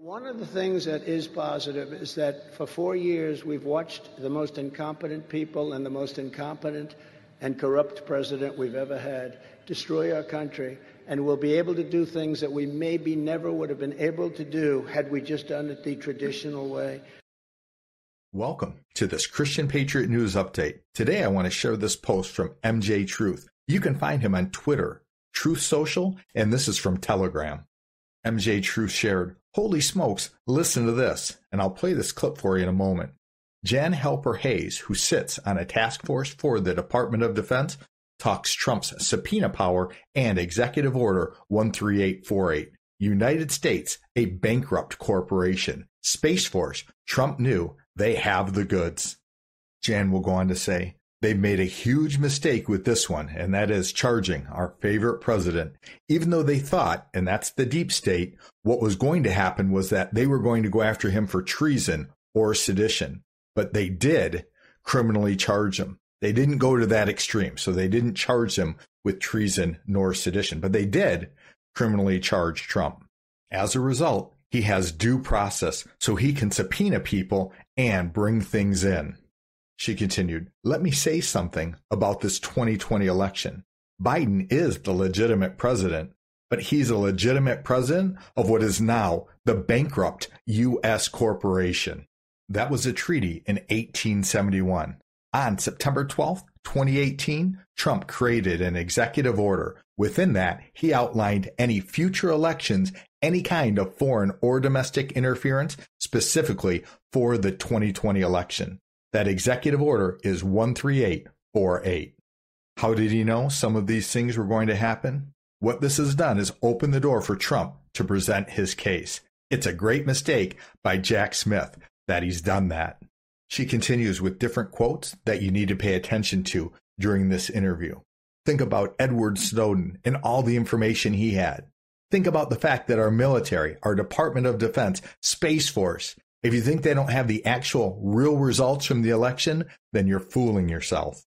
One of the things that is positive is that for four years we've watched the most incompetent people and the most incompetent and corrupt president we've ever had destroy our country. And we'll be able to do things that we maybe never would have been able to do had we just done it the traditional way. Welcome to this Christian Patriot News Update. Today I want to share this post from MJ Truth. You can find him on Twitter, Truth Social, and this is from Telegram. MJ Truth shared, Holy smokes, listen to this, and I'll play this clip for you in a moment. Jan Halper-Hayes, who sits on a task force for the Department of Defense, talks Trump's subpoena power and Executive Order 13848. United States, a bankrupt corporation. Space Force, Trump knew they have the goods. Jan will go on to say, They've made a huge mistake with this one, and that is charging our favorite president. Even though they thought, and that's the deep state, what was going to happen was that they were going to go after him for treason or sedition. But they did criminally charge him. They didn't go to that extreme, so they didn't charge him with treason nor sedition, but they did criminally charge Trump. As a result, he has due process so he can subpoena people and bring things in. She continued, Let me say something about this 2020 election. Biden is the legitimate president, but he's a legitimate president of what is now the bankrupt U.S. corporation. That was a treaty in 1871. On September 12, 2018, Trump created an executive order. Within that, he outlined any future elections, any kind of foreign or domestic interference, specifically for the 2020 election. That executive order is 13848. How did he know some of these things were going to happen? What this has done is open the door for Trump to present his case. It's a great mistake by Jack Smith that he's done that. She continues with different quotes that you need to pay attention to during this interview. Think about Edward Snowden and all the information he had. Think about the fact that our military, our Department of Defense, Space Force, if you think they don't have the actual real results from the election, then you're fooling yourself.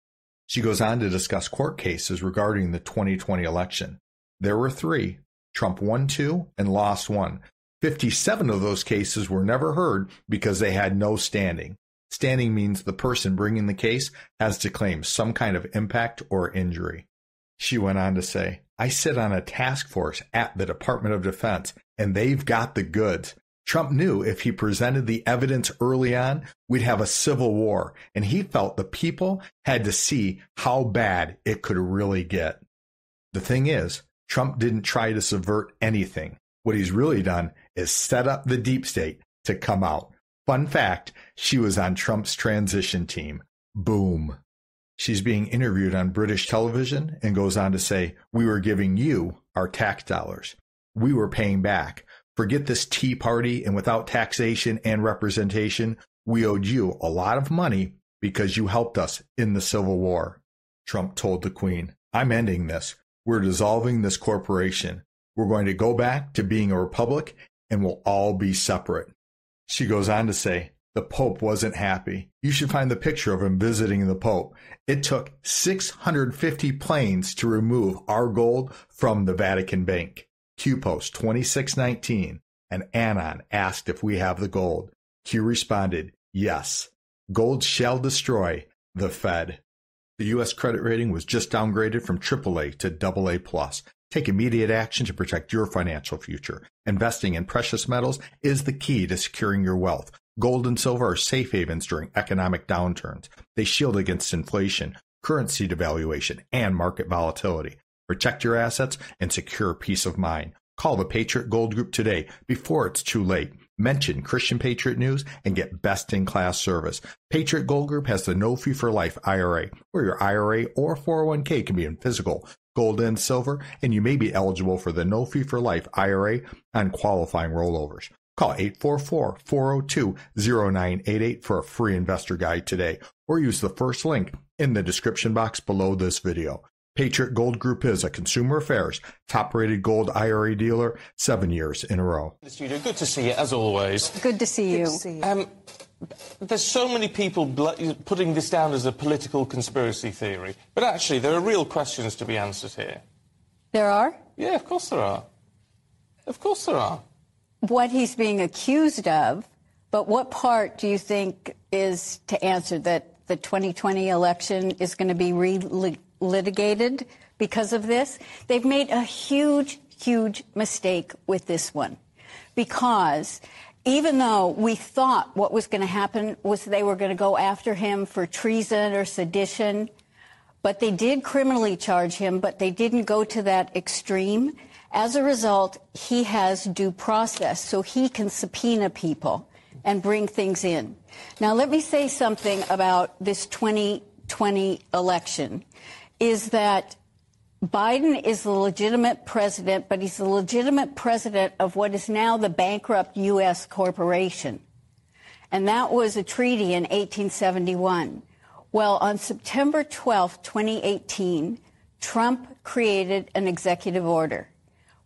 She goes on to discuss court cases regarding the 2020 election. There were three. Trump won two and lost one. 57 of those cases were never heard because they had no standing. Standing means the person bringing the case has to claim some kind of impact or injury. She went on to say, I sit on a task force at the Department of Defense and they've got the goods. Trump knew if he presented the evidence early on, we'd have a civil war, and he felt the people had to see how bad it could really get. The thing is, Trump didn't try to subvert anything. What he's really done is set up the deep state to come out. Fun fact she was on Trump's transition team. Boom. She's being interviewed on British television and goes on to say, We were giving you our tax dollars. We were paying back. Forget this Tea Party and without taxation and representation, we owed you a lot of money because you helped us in the Civil War. Trump told the Queen, I'm ending this. We're dissolving this corporation. We're going to go back to being a republic and we'll all be separate. She goes on to say, the Pope wasn't happy. You should find the picture of him visiting the Pope. It took 650 planes to remove our gold from the Vatican Bank. Q post 2619 and Anon asked if we have the gold. Q responded, yes. Gold shall destroy the Fed. The U.S. credit rating was just downgraded from AAA to AA+. Take immediate action to protect your financial future. Investing in precious metals is the key to securing your wealth. Gold and silver are safe havens during economic downturns. They shield against inflation, currency devaluation, and market volatility. Protect your assets and secure peace of mind. Call the Patriot Gold Group today before it's too late. Mention Christian Patriot News and get best in class service. Patriot Gold Group has the no fee for life IRA, where your IRA or 401k can be in physical, gold, and silver, and you may be eligible for the no fee for life IRA on qualifying rollovers. Call 844-402-0988 for a free investor guide today, or use the first link in the description box below this video. Patriot Gold Group is a consumer affairs top rated gold IRA dealer seven years in a row. The studio, good to see you as always. Good to see you. To see you. Um, there's so many people putting this down as a political conspiracy theory, but actually there are real questions to be answered here. There are? Yeah, of course there are. Of course there are. what he's being accused of, but what part do you think is to answer that the 2020 election is going to be re-litigated because of this? They've made a huge, huge mistake with this one because even though we thought what was going to happen was they were going to go after him for treason or sedition, but they did criminally charge him, but they didn't go to that extreme. As a result, he has due process, so he can subpoena people and bring things in. Now, let me say something about this 2020 election is that Biden is the legitimate president, but he's the legitimate president of what is now the bankrupt U.S. corporation. And that was a treaty in 1871. Well, on September 12, 2018, Trump created an executive order.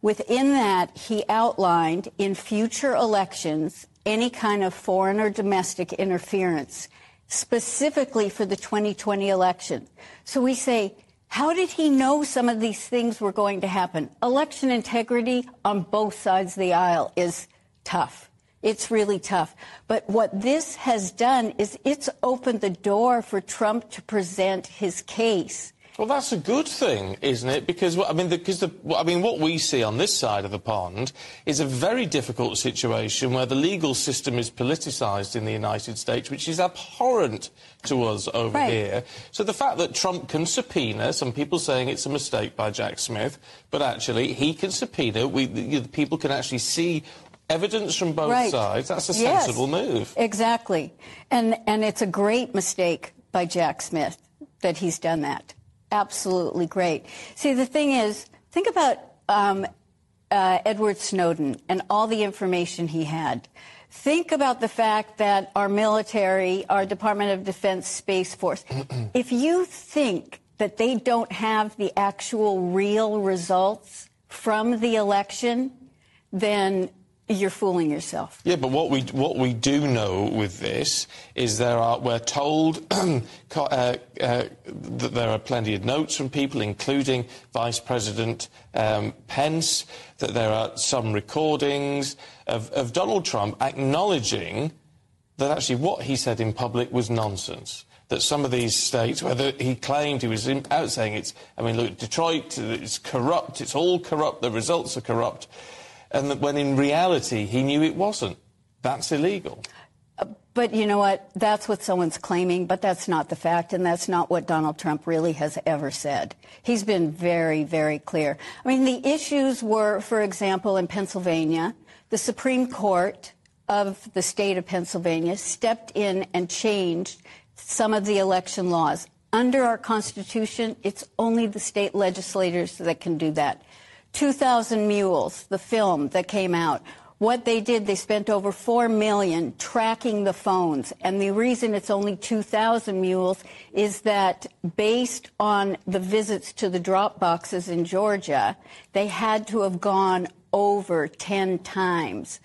Within that, he outlined in future elections any kind of foreign or domestic interference, specifically for the 2020 election. So we say, how did he know some of these things were going to happen? Election integrity on both sides of the aisle is tough. It's really tough. But what this has done is it's opened the door for Trump to present his case. Well, that's a good thing, isn't it? Because I mean, because the, I mean, what we see on this side of the pond is a very difficult situation where the legal system is politicised in the United States, which is abhorrent to us over right. here. So the fact that Trump can subpoena, some people saying it's a mistake by Jack Smith, but actually he can subpoena. We, the, people can actually see evidence from both right. sides. That's a yes, sensible move. Exactly, and and it's a great mistake by Jack Smith that he's done that absolutely great. See, the thing is, think about um, uh, Edward Snowden and all the information he had. Think about the fact that our military, our Department of Defense Space Force, if you think that they don't have the actual real results from the election, then you're fooling yourself. Yeah, but what we what we do know with this is there are we're told uh, uh, that there are plenty of notes from people, including Vice President um, Pence, that there are some recordings of, of Donald Trump acknowledging that actually what he said in public was nonsense that some of these states, whether he claimed he was out saying it's, I mean, look, Detroit, it's corrupt, it's all corrupt, the results are corrupt and when in reality he knew it wasn't. That's illegal. Uh, but you know what? That's what someone's claiming, but that's not the fact, and that's not what Donald Trump really has ever said. He's been very, very clear. I mean, the issues were, for example, in Pennsylvania, the Supreme Court of the state of Pennsylvania stepped in and changed some of the election laws. Under our Constitution, it's only the state legislators that can do that. 2,000 Mules, the film that came out. What they did, they spent over four million tracking the phones, and the reason it's only 2,000 mules is that based on the visits to the drop boxes in Georgia, they had to have gone over 10 times,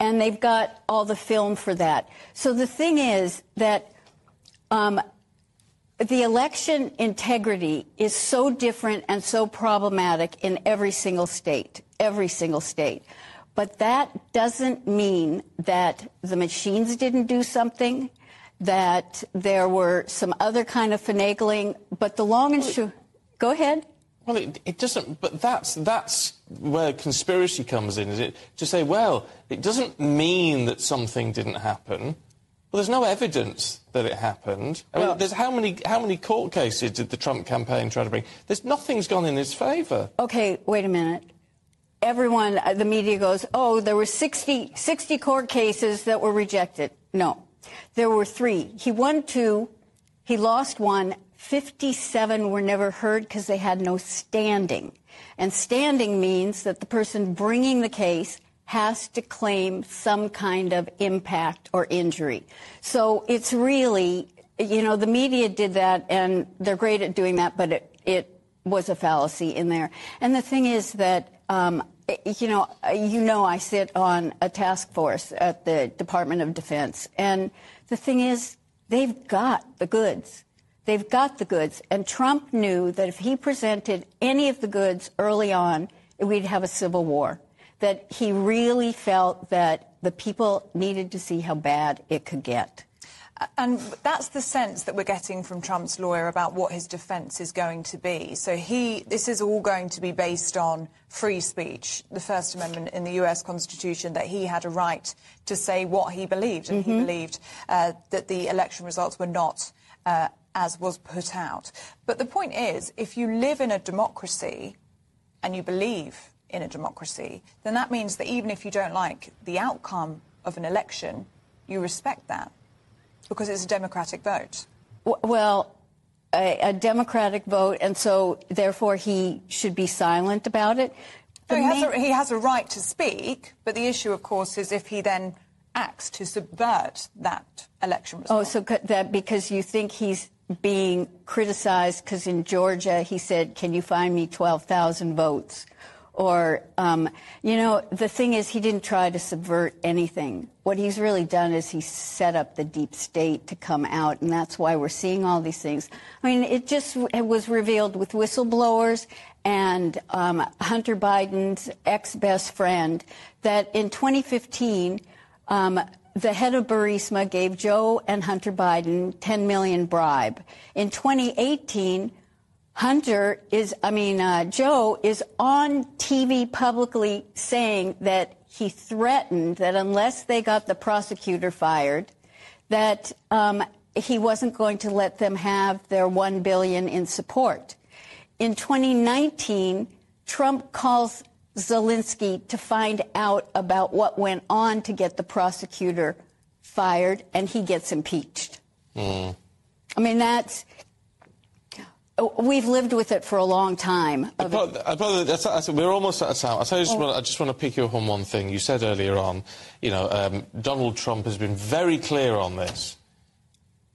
and they've got all the film for that. So the thing is that um, the election integrity is so different and so problematic in every single state, every single state. But that doesn't mean that the machines didn't do something, that there were some other kind of finagling. But the long and short, go ahead. Well, it, it, doesn't. But that's that's where conspiracy comes in, is it? To say, well, it doesn't mean that something didn't happen. Well, there's no evidence that it happened. I well, mean, there's how many how many court cases did the Trump campaign try to bring? There's nothing's gone in his favour. Okay, wait a minute. Everyone, uh, the media goes, oh, there were 60, 60 court cases that were rejected. No, there were three. He won two, he lost one. 57 were never heard because they had no standing. And standing means that the person bringing the case has to claim some kind of impact or injury. So it's really, you know, the media did that and they're great at doing that, but it, it was a fallacy in there. And the thing is that, um, you know, you know, I sit on a task force at the Department of Defense, and the thing is, they've got the goods. They've got the goods, and Trump knew that if he presented any of the goods early on, we'd have a civil war. That he really felt that the people needed to see how bad it could get. And that's the sense that we're getting from Trump's lawyer about what his defence is going to be. So he, this is all going to be based on free speech, the First Amendment in the U.S. Constitution, that he had a right to say what he believed, and mm-hmm. he believed uh, that the election results were not uh, as was put out. But the point is, if you live in a democracy and you believe in a democracy, then that means that even if you don't like the outcome of an election, you respect that because it's a democratic vote. Well, a, a democratic vote, and so therefore he should be silent about it. No, he, has a, he has a right to speak, but the issue, of course, is if he then acts to subvert that election oh, result. Oh, so that because you think he's being criticized because in Georgia he said, "Can you find me 12,000 votes?" Or, um, you know, the thing is, he didn't try to subvert anything. What he's really done is he set up the deep state to come out, and that's why we're seeing all these things. I mean, it just it was revealed with whistleblowers and um, Hunter Biden's ex best friend that in 2015, um, the head of Burisma gave Joe and Hunter Biden 10 million bribe. In 2018, Hunter is, I mean, uh, Joe is on TV publicly saying that he threatened that unless they got the prosecutor fired, that um, he wasn't going to let them have their one billion in support. In 2019, Trump calls Zelensky to find out about what went on to get the prosecutor fired, and he gets impeached. Mm. I mean, that's We've lived with it for a long time. That's, that's, we're almost out of time. I, just, oh. want, I just want to pick you up on one thing. You said earlier on, you know, um, Donald Trump has been very clear on this.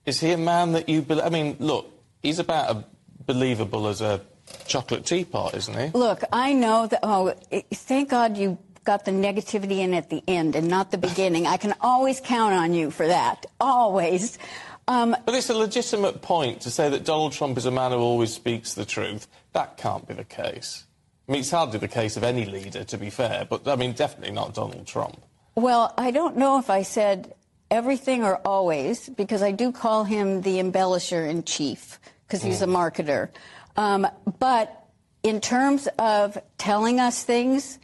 Is he a man that you believe? I mean, look, he's about as believable as a chocolate teapot, isn't he? Look, I know that. Oh, thank God you got the negativity in at the end and not the beginning. I can always count on you for that. Always. Um, but it's a legitimate point to say that Donald Trump is a man who always speaks the truth. That can't be the case. I mean, it's hardly the case of any leader, to be fair, but I mean, definitely not Donald Trump. Well, I don't know if I said everything or always, because I do call him the embellisher in chief, because he's mm. a marketer. Um, but in terms of telling us things,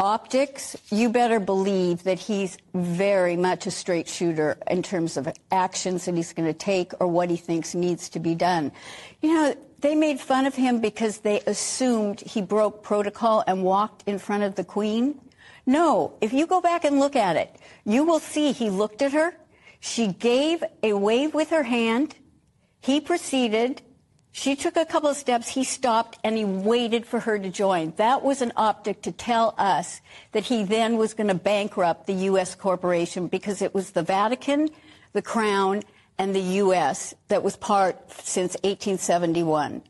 optics, you better believe that he's very much a straight shooter in terms of actions that he's going to take or what he thinks needs to be done. You know, they made fun of him because they assumed he broke protocol and walked in front of the Queen. No, if you go back and look at it, you will see he looked at her. She gave a wave with her hand. He proceeded she took a couple of steps, he stopped, and he waited for her to join. That was an optic to tell us that he then was going to bankrupt the U.S. corporation because it was the Vatican, the Crown, and the U.S. that was part since 1871.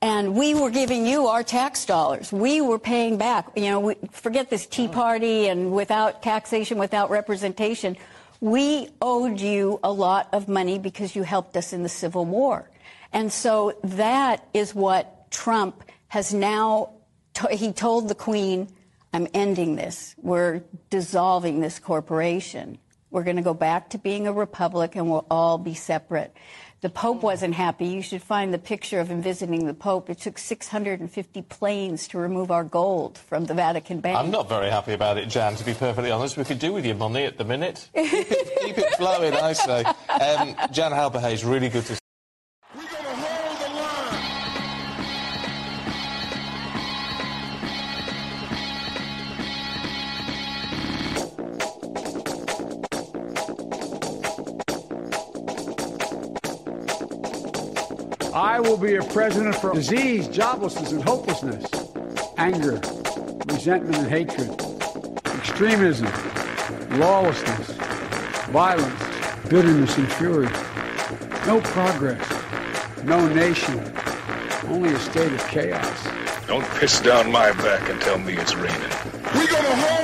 And we were giving you our tax dollars. We were paying back. You know, we, forget this Tea oh. Party and without taxation, without representation. We owed you a lot of money because you helped us in the Civil War. And so that is what Trump has now, t- he told the Queen, I'm ending this. We're dissolving this corporation. We're going to go back to being a republic and we'll all be separate. The Pope wasn't happy. You should find the picture of him visiting the Pope. It took 650 planes to remove our gold from the Vatican Bank. I'm not very happy about it, Jan, to be perfectly honest. We could do with your money at the minute. keep, it, keep it flowing, I say. Um, Jan Halper-Hayes, really good to I will be a president for disease, joblessness, and hopelessness, anger, resentment, and hatred, extremism, lawlessness, violence, bitterness, and fury. No progress, no nation, only a state of chaos. Don't piss down my back and tell me it's raining. We're gonna hold.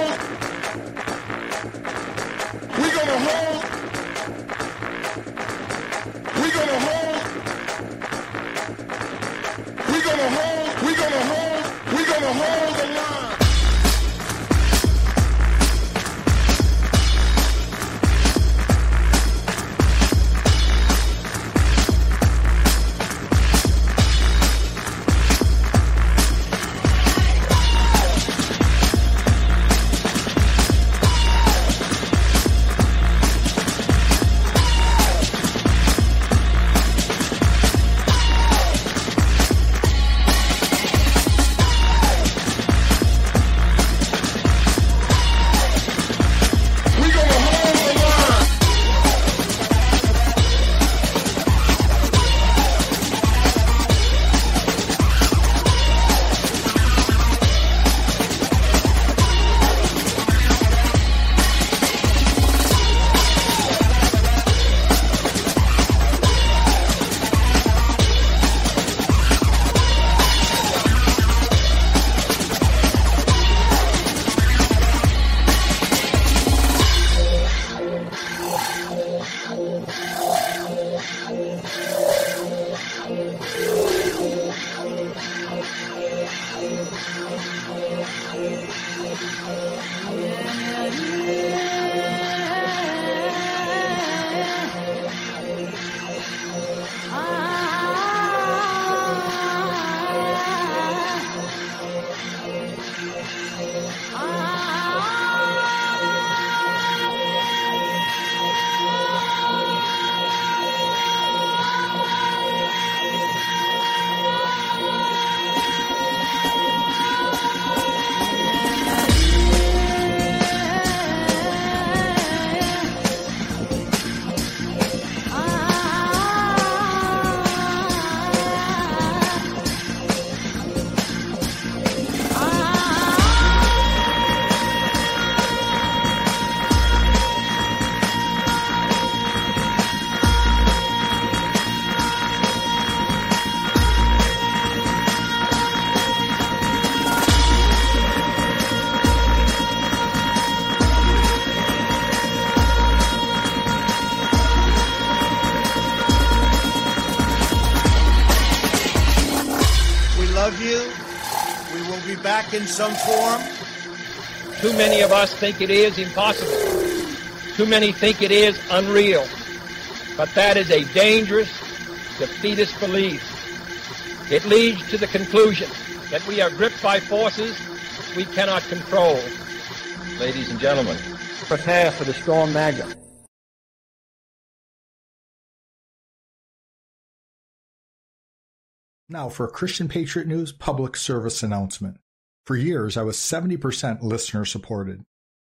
Some form. Too many of us think it is impossible. Too many think it is unreal. But that is a dangerous, defeatist belief. It leads to the conclusion that we are gripped by forces we cannot control. Ladies and gentlemen, prepare for the storm MAGA. Now for Christian Patriot News public service announcement. For years, I was 70% listener supported.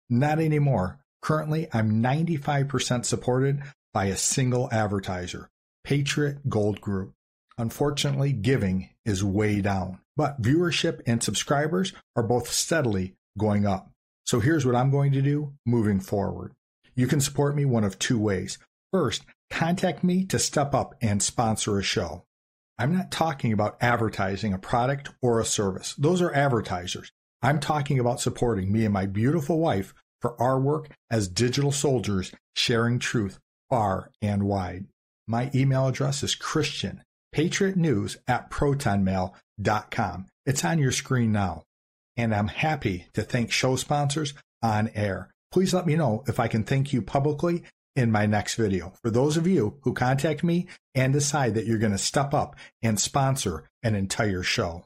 Not anymore. Currently, I'm 95% supported by a single advertiser, Patriot Gold Group. Unfortunately, giving is way down, but viewership and subscribers are both steadily going up. So here's what I'm going to do moving forward. You can support me one of two ways. First, contact me to step up and sponsor a show. I'm not talking about advertising a product or a service. Those are advertisers. I'm talking about supporting me and my beautiful wife for our work as digital soldiers sharing truth far and wide. My email address is Christian at protonmail.com. It's on your screen now. And I'm happy to thank show sponsors on air. Please let me know if I can thank you publicly in my next video. For those of you who contact me and decide that you're going to step up and sponsor an entire show.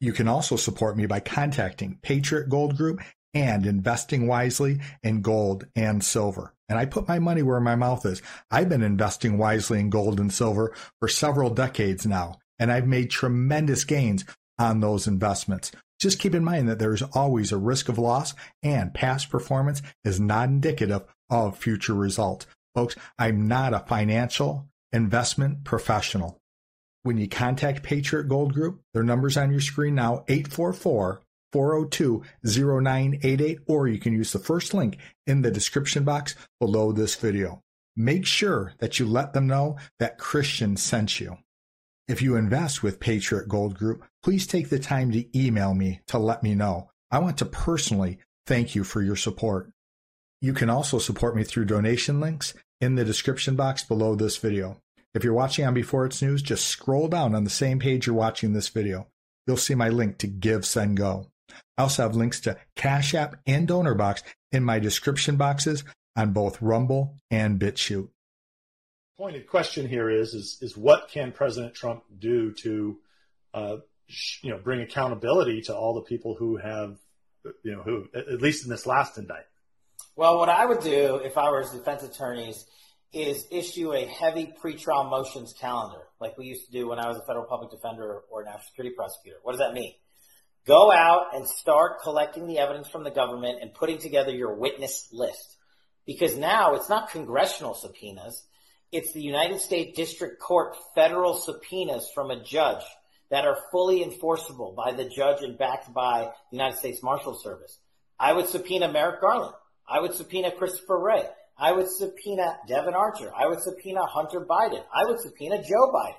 You can also support me by contacting Patriot Gold Group and investing wisely in gold and silver. And I put my money where my mouth is. I've been investing wisely in gold and silver for several decades now, and I've made tremendous gains on those investments. Just keep in mind that there is always a risk of loss and past performance is not indicative of future results. Folks, I'm not a financial investment professional. When you contact Patriot Gold Group, their number's on your screen now, 844 402 0988, or you can use the first link in the description box below this video. Make sure that you let them know that Christian sent you. If you invest with Patriot Gold Group, please take the time to email me to let me know. I want to personally thank you for your support. You can also support me through donation links in the description box below this video. If you're watching on Before It's News, just scroll down on the same page you're watching this video. You'll see my link to Give, Send, Go. I also have links to Cash App and DonorBox in my description boxes on both Rumble and BitChute. Pointed question here is, is, is what can President Trump do to, uh, you know, bring accountability to all the people who have, you know, who, at least in this last indictment? Well, what I would do if I were his defense attorneys is issue a heavy pretrial motions calendar, like we used to do when I was a federal public defender or a national security prosecutor. What does that mean? Go out and start collecting the evidence from the government and putting together your witness list. Because now it's not congressional subpoenas. It's the United States District Court federal subpoenas from a judge that are fully enforceable by the judge and backed by the United States Marshal Service. I would subpoena Merrick Garland. I would subpoena Christopher Wray. I would subpoena Devon Archer. I would subpoena Hunter Biden. I would subpoena Joe Biden.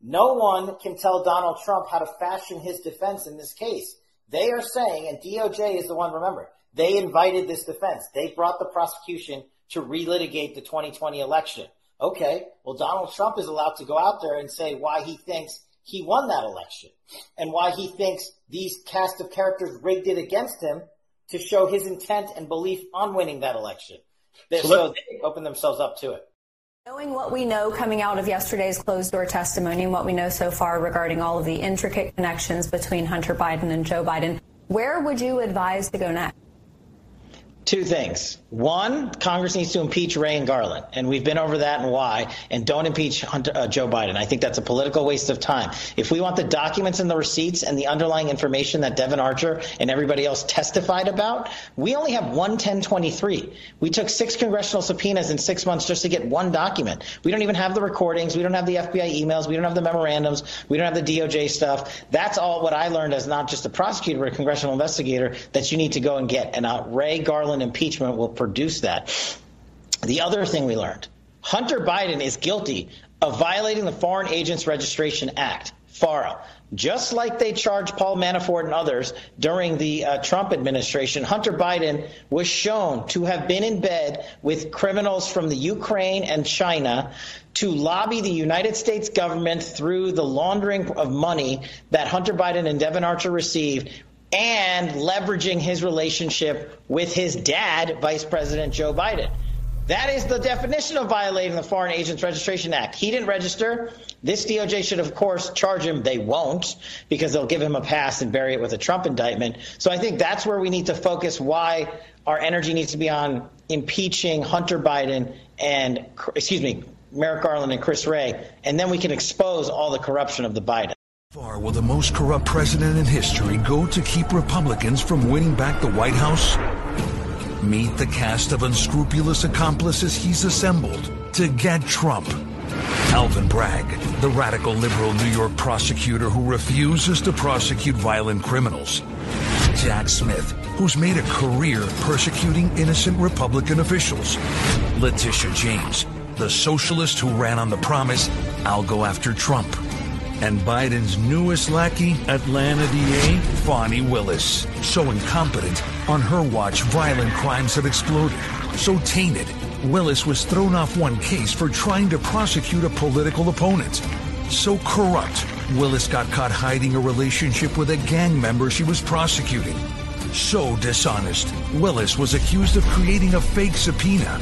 No one can tell Donald Trump how to fashion his defense in this case. They are saying, and DOJ is the one, remember, they invited this defense. They brought the prosecution to relitigate the 2020 election. Okay, well, Donald Trump is allowed to go out there and say why he thinks he won that election and why he thinks these cast of characters rigged it against him to show his intent and belief on winning that election. So, so they open themselves up to it. Knowing what we know coming out of yesterday's closed door testimony and what we know so far regarding all of the intricate connections between Hunter Biden and Joe Biden, where would you advise to go next? Two things. One, Congress needs to impeach Wray and Garland, and we've been over that and why. And don't impeach Hunter, uh, Joe Biden. I think that's a political waste of time. If we want the documents and the receipts and the underlying information that Devon Archer and everybody else testified about, we only have one 1023. We took six congressional subpoenas in six months just to get one document. We don't even have the recordings. We don't have the FBI emails. We don't have the memorandums. We don't have the DOJ stuff. That's all what I learned as not just a prosecutor, but a congressional investigator that you need to go and get. And uh, Wray Garland impeachment will produce that. The other thing we learned Hunter Biden is guilty of violating the Foreign Agents Registration Act, FARA. Just like they charged Paul Manafort and others during the uh, Trump administration, Hunter Biden was shown to have been in bed with criminals from the Ukraine and China to lobby the United States government through the laundering of money that Hunter Biden and Devon Archer received and leveraging his relationship with his dad, Vice President Joe Biden. That is the definition of violating the Foreign Agents Registration Act. He didn't register. This DOJ should, of course, charge him. They won't because they'll give him a pass and bury it with a Trump indictment. So I think that's where we need to focus why our energy needs to be on impeaching Hunter Biden and, excuse me, Merrick Garland and Chris Wray, and then we can expose all the corruption of the Biden. Far will the most corrupt president in history go to keep Republicans from winning back the White House? Meet the cast of unscrupulous accomplices he's assembled to get Trump. Alvin Bragg, the radical liberal New York prosecutor who refuses to prosecute violent criminals. Jack Smith, who's made a career persecuting innocent Republican officials. Letitia James, the socialist who ran on the promise, I'll go after Trump and Biden's newest lackey, Atlanta DA Fani Willis. So incompetent, on her watch, violent crimes have exploded. So tainted, Willis was thrown off one case for trying to prosecute a political opponent. So corrupt, Willis got caught hiding a relationship with a gang member she was prosecuting. So dishonest, Willis was accused of creating a fake subpoena.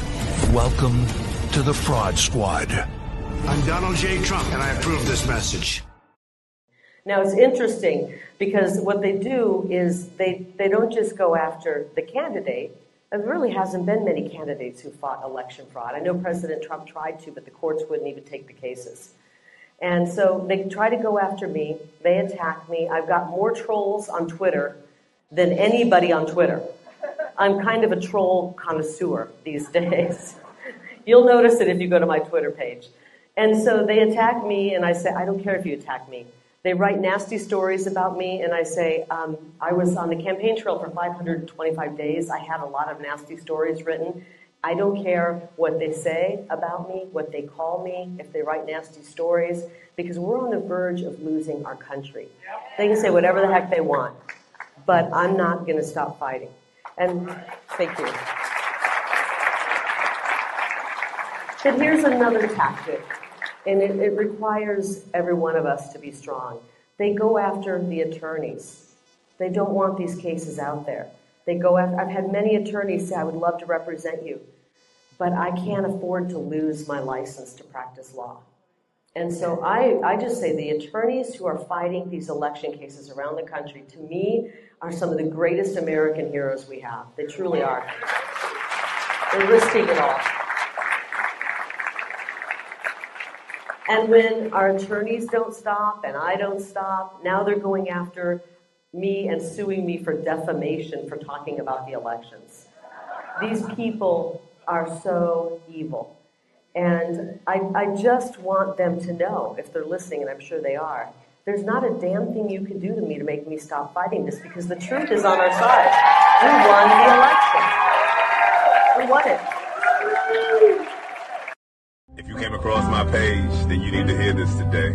Welcome to the Fraud Squad. I'm Donald J. Trump, and I approve this message. Now it's interesting because what they do is they, they don't just go after the candidate. There really hasn't been many candidates who fought election fraud. I know President Trump tried to, but the courts wouldn't even take the cases. And so they try to go after me. They attack me. I've got more trolls on Twitter than anybody on Twitter. I'm kind of a troll connoisseur these days. You'll notice it if you go to my Twitter page. And so they attack me, and I say, I don't care if you attack me. They write nasty stories about me, and I say, um, I was on the campaign trail for 525 days. I had a lot of nasty stories written. I don't care what they say about me, what they call me, if they write nasty stories, because we're on the verge of losing our country. They can say whatever the heck they want, but I'm not going to stop fighting. And thank you. But here's another tactic and it, it requires every one of us to be strong. They go after the attorneys. They don't want these cases out there. They go after, I've had many attorneys say, I would love to represent you, but I can't afford to lose my license to practice law. And so I, I just say the attorneys who are fighting these election cases around the country, to me, are some of the greatest American heroes we have. They truly are. They're risking it all. And when our attorneys don't stop and I don't stop, now they're going after me and suing me for defamation for talking about the elections. These people are so evil. And I, I just want them to know, if they're listening, and I'm sure they are, there's not a damn thing you can do to me to make me stop fighting this because the truth is on our side. We won the election. We won it came across my page, then you need to hear this today.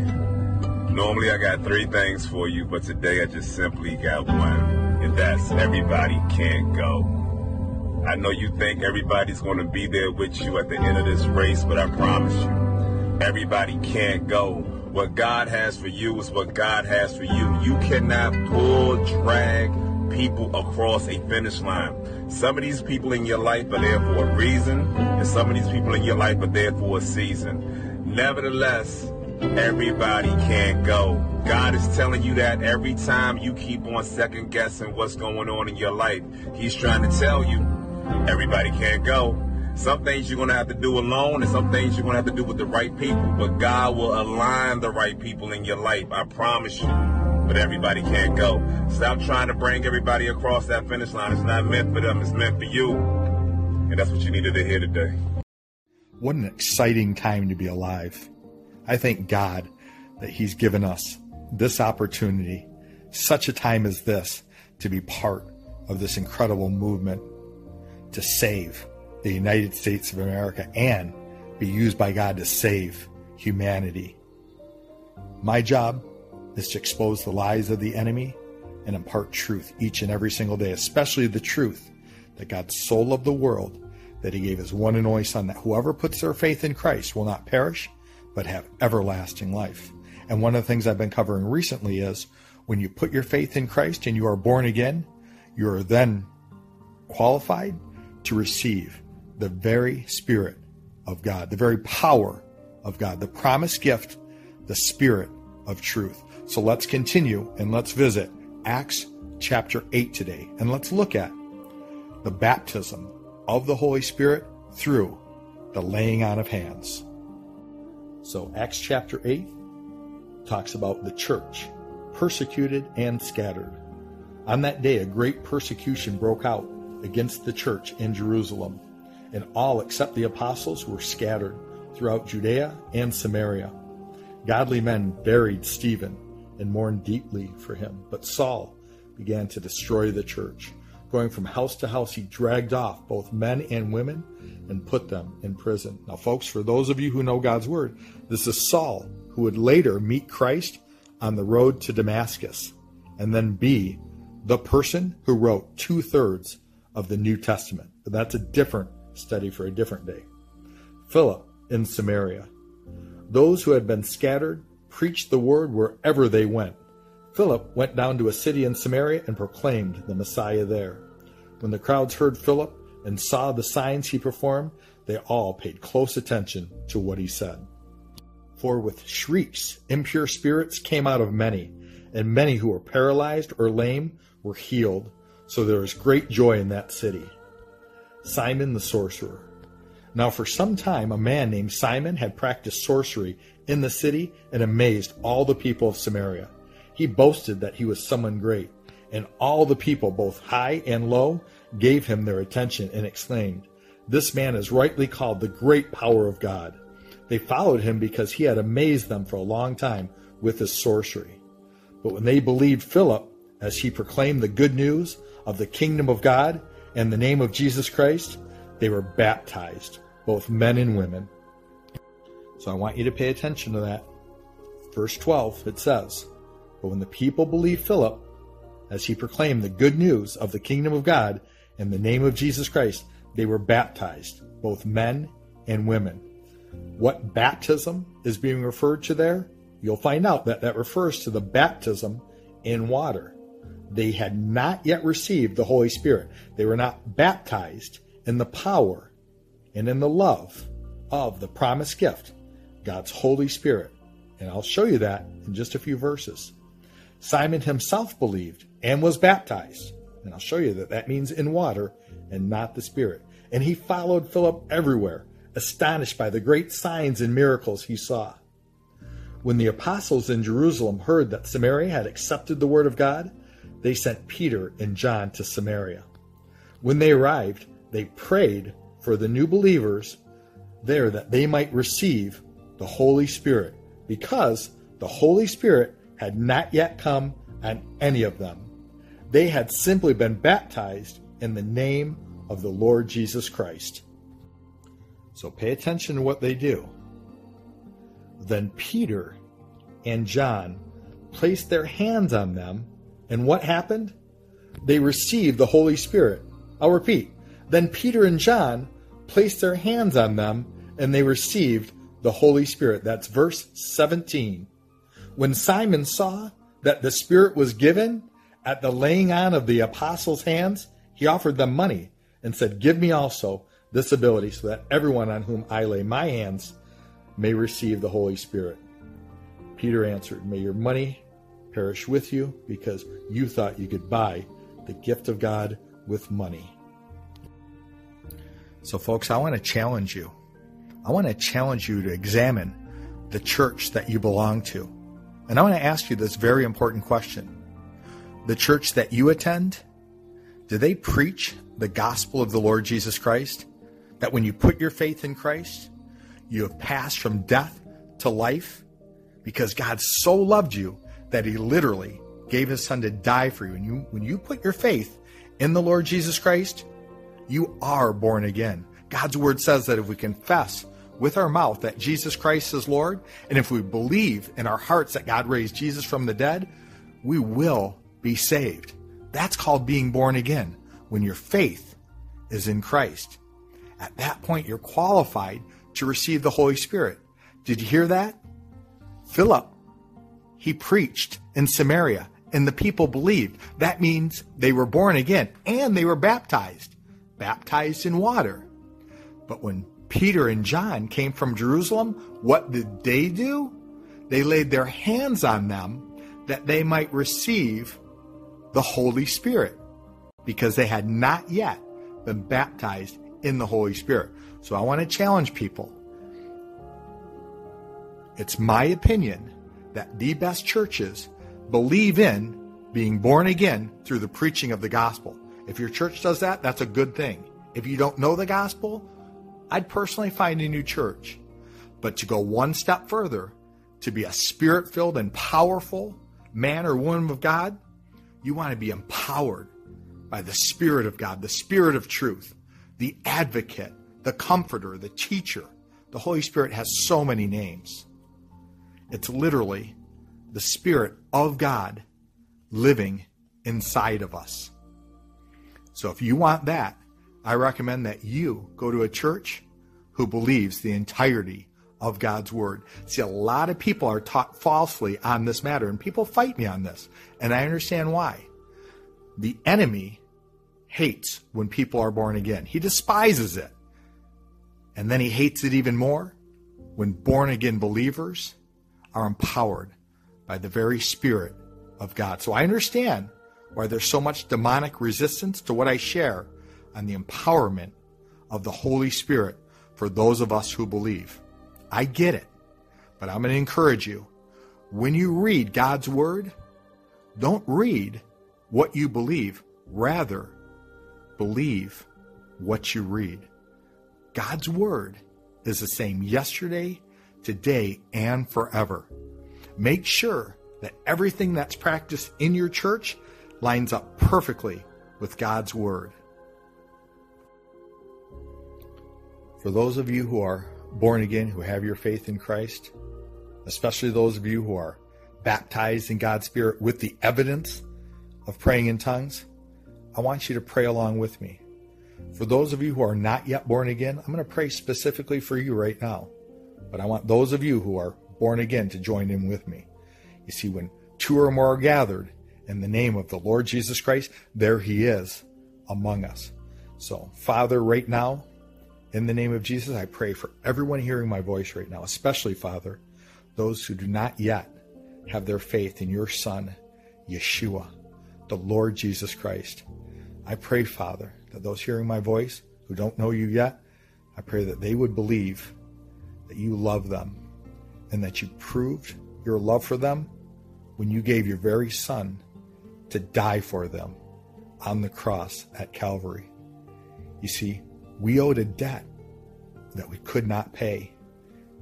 Normally I got three things for you, but today I just simply got one. And that's everybody can't go. I know you think everybody's going to be there with you at the end of this race, but I promise you, everybody can't go. What God has for you is what God has for you. You cannot pull, drag, people across a finish line. Some of these people in your life are there for a reason, and some of these people in your life are there for a season. Nevertheless, everybody can't go. God is telling you that every time you keep on second guessing what's going on in your life. He's trying to tell you everybody can't go. Some things you're going to have to do alone, and some things you're going to have to do with the right people. But God will align the right people in your life. I promise you. But everybody can't go. Stop trying to bring everybody across that finish line. It's not meant for them, it's meant for you. And that's what you needed to hear today. What an exciting time to be alive. I thank God that He's given us this opportunity, such a time as this, to be part of this incredible movement to save the United States of America and be used by God to save humanity. My job is to expose the lies of the enemy and impart truth each and every single day, especially the truth that God so loved the world that he gave his one and only Son, that whoever puts their faith in Christ will not perish, but have everlasting life. And one of the things I've been covering recently is when you put your faith in Christ and you are born again, you are then qualified to receive the very Spirit of God, the very power of God, the promised gift, the Spirit of truth. So let's continue and let's visit Acts chapter 8 today. And let's look at the baptism of the Holy Spirit through the laying on of hands. So, Acts chapter 8 talks about the church, persecuted and scattered. On that day, a great persecution broke out against the church in Jerusalem, and all except the apostles were scattered throughout Judea and Samaria. Godly men buried Stephen and mourned deeply for him, but Saul began to destroy the church. Going from house to house, he dragged off both men and women and put them in prison. Now, folks, for those of you who know God's word, this is Saul who would later meet Christ on the road to Damascus and then be the person who wrote two thirds of the New Testament. But that's a different study for a different day. Philip in Samaria. Those who had been scattered preached the word wherever they went. Philip went down to a city in Samaria and proclaimed the Messiah there. When the crowds heard Philip and saw the signs he performed, they all paid close attention to what he said. For with shrieks, impure spirits came out of many, and many who were paralyzed or lame were healed. So there was great joy in that city. Simon the sorcerer. Now, for some time, a man named Simon had practiced sorcery in the city and amazed all the people of Samaria. He boasted that he was someone great, and all the people, both high and low, gave him their attention and exclaimed, This man is rightly called the great power of God. They followed him because he had amazed them for a long time with his sorcery. But when they believed Philip as he proclaimed the good news of the kingdom of God and the name of Jesus Christ, they were baptized, both men and women. So I want you to pay attention to that. Verse 12, it says, But when the people believed Philip, as he proclaimed the good news of the kingdom of God in the name of Jesus Christ, they were baptized, both men and women. What baptism is being referred to there? You'll find out that that refers to the baptism in water. They had not yet received the Holy Spirit. They were not baptized in the power and in the love of the promised gift, God's Holy Spirit. And I'll show you that in just a few verses. Simon himself believed and was baptized. And I'll show you that that means in water and not the Spirit. And he followed Philip everywhere, astonished by the great signs and miracles he saw. When the apostles in Jerusalem heard that Samaria had accepted the word of God, they sent Peter and John to Samaria. When they arrived, they prayed for the new believers there that they might receive the Holy Spirit, because the Holy Spirit had not yet come on any of them. They had simply been baptized in the name of the Lord Jesus Christ. So pay attention to what they do. Then Peter and John placed their hands on them, and what happened? They received the Holy Spirit. I'll repeat. Then Peter and John placed their hands on them, and they received the Holy Spirit. That's verse 17. When Simon saw that the Spirit was given At the laying on of the apostles' hands, he offered them money and said, Give me also this ability so that everyone on whom I lay my hands may receive the Holy Spirit. Peter answered, May your money perish with you because you thought you could buy the gift of God with money. So, folks, I want to challenge you. I want to challenge you to examine the church that you belong to. And I want to ask you this very important question. The church that you attend, do they preach the gospel of the Lord Jesus Christ? That when you put your faith in Christ, you have passed from death to life because God so loved you that he literally gave his son to die for you. And you, when you put your faith in the Lord Jesus Christ, you are born again. God's word says that if we confess with our mouth that Jesus Christ is Lord, and if we believe in our hearts that God raised Jesus from the dead, we will be saved. That's called being born again when your faith is in Christ. At that point, you're qualified to receive the Holy Spirit. Did you hear that? Philip, he preached in Samaria and the people believed. That means they were born again and they were baptized, baptized in water. But when Peter and John came from Jerusalem, what did they do? They laid their hands on them that they might receive the Holy Spirit because they had not yet been baptized in the Holy Spirit. So I want to challenge people. It's my opinion that the best churches believe in being born again through the preaching of the gospel. If your church does that, that's a good thing. If you don't know the gospel, I'd personally find a new church. But to go one step further, to be a spirit filled and powerful man or woman of God, you want to be empowered by the Spirit of God, the Spirit of truth, the advocate, the comforter, the teacher. The Holy Spirit has so many names. It's literally the Spirit of God living inside of us. So if you want that, I recommend that you go to a church who believes the entirety of God's Word. See, a lot of people are taught falsely on this matter, and people fight me on this, and I understand why. The enemy hates when people are born again, he despises it. And then he hates it even more when born again believers are empowered by the very Spirit of God. So I understand why there's so much demonic resistance to what I share on the empowerment of the Holy Spirit for those of us who believe. I get it, but I'm going to encourage you. When you read God's Word, don't read what you believe. Rather, believe what you read. God's Word is the same yesterday, today, and forever. Make sure that everything that's practiced in your church lines up perfectly with God's Word. For those of you who are born again, who have your faith in Christ, especially those of you who are baptized in God's Spirit with the evidence of praying in tongues, I want you to pray along with me. For those of you who are not yet born again, I'm going to pray specifically for you right now. But I want those of you who are born again to join in with me. You see, when two or more are gathered in the name of the Lord Jesus Christ, there he is among us. So, Father, right now, in the name of Jesus, I pray for everyone hearing my voice right now, especially, Father, those who do not yet have their faith in your Son, Yeshua, the Lord Jesus Christ. I pray, Father, that those hearing my voice who don't know you yet, I pray that they would believe that you love them and that you proved your love for them when you gave your very Son to die for them on the cross at Calvary. You see, we owed a debt that we could not pay.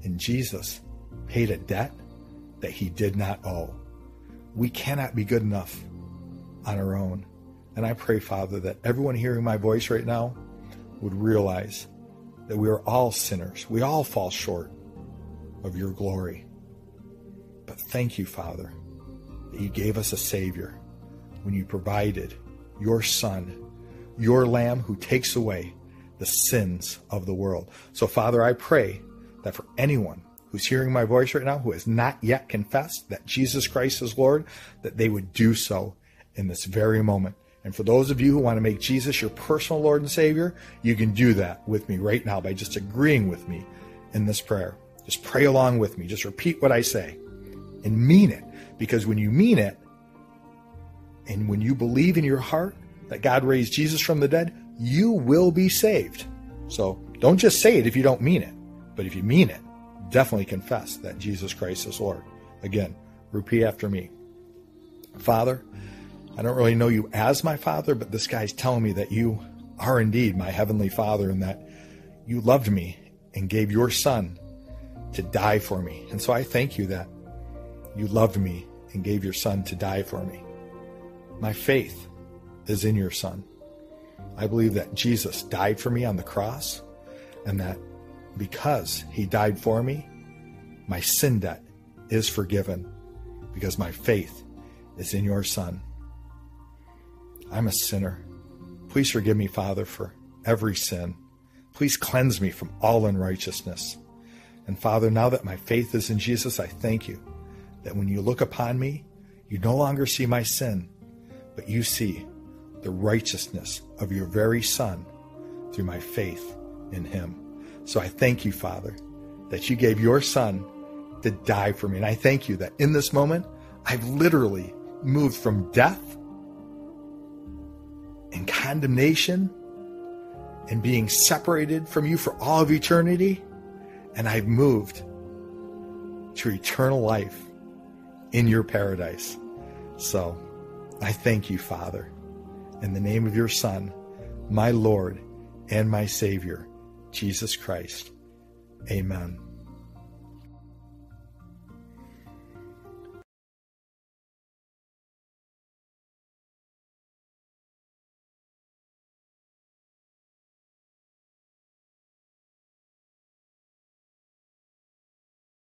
And Jesus paid a debt that he did not owe. We cannot be good enough on our own. And I pray, Father, that everyone hearing my voice right now would realize that we are all sinners. We all fall short of your glory. But thank you, Father, that you gave us a Savior when you provided your Son, your Lamb who takes away the sins of the world. So, Father, I pray that for anyone who's hearing my voice right now who has not yet confessed that Jesus Christ is Lord, that they would do so in this very moment. And for those of you who want to make Jesus your personal Lord and Savior, you can do that with me right now by just agreeing with me in this prayer. Just pray along with me. Just repeat what I say and mean it. Because when you mean it, and when you believe in your heart that God raised Jesus from the dead, you will be saved. So don't just say it if you don't mean it. But if you mean it, definitely confess that Jesus Christ is Lord. Again, repeat after me. Father, I don't really know you as my father, but this guy's telling me that you are indeed my heavenly father and that you loved me and gave your son to die for me. And so I thank you that you loved me and gave your son to die for me. My faith is in your son. I believe that Jesus died for me on the cross and that because he died for me, my sin debt is forgiven because my faith is in your son. I'm a sinner. Please forgive me, Father, for every sin. Please cleanse me from all unrighteousness. And Father, now that my faith is in Jesus, I thank you that when you look upon me, you no longer see my sin, but you see the righteousness of your very Son through my faith in him. So I thank you, Father, that you gave your Son to die for me. And I thank you that in this moment, I've literally moved from death and condemnation and being separated from you for all of eternity. And I've moved to eternal life in your paradise. So I thank you, Father, in the name of your Son, my Lord and my Savior, Jesus Christ. Amen.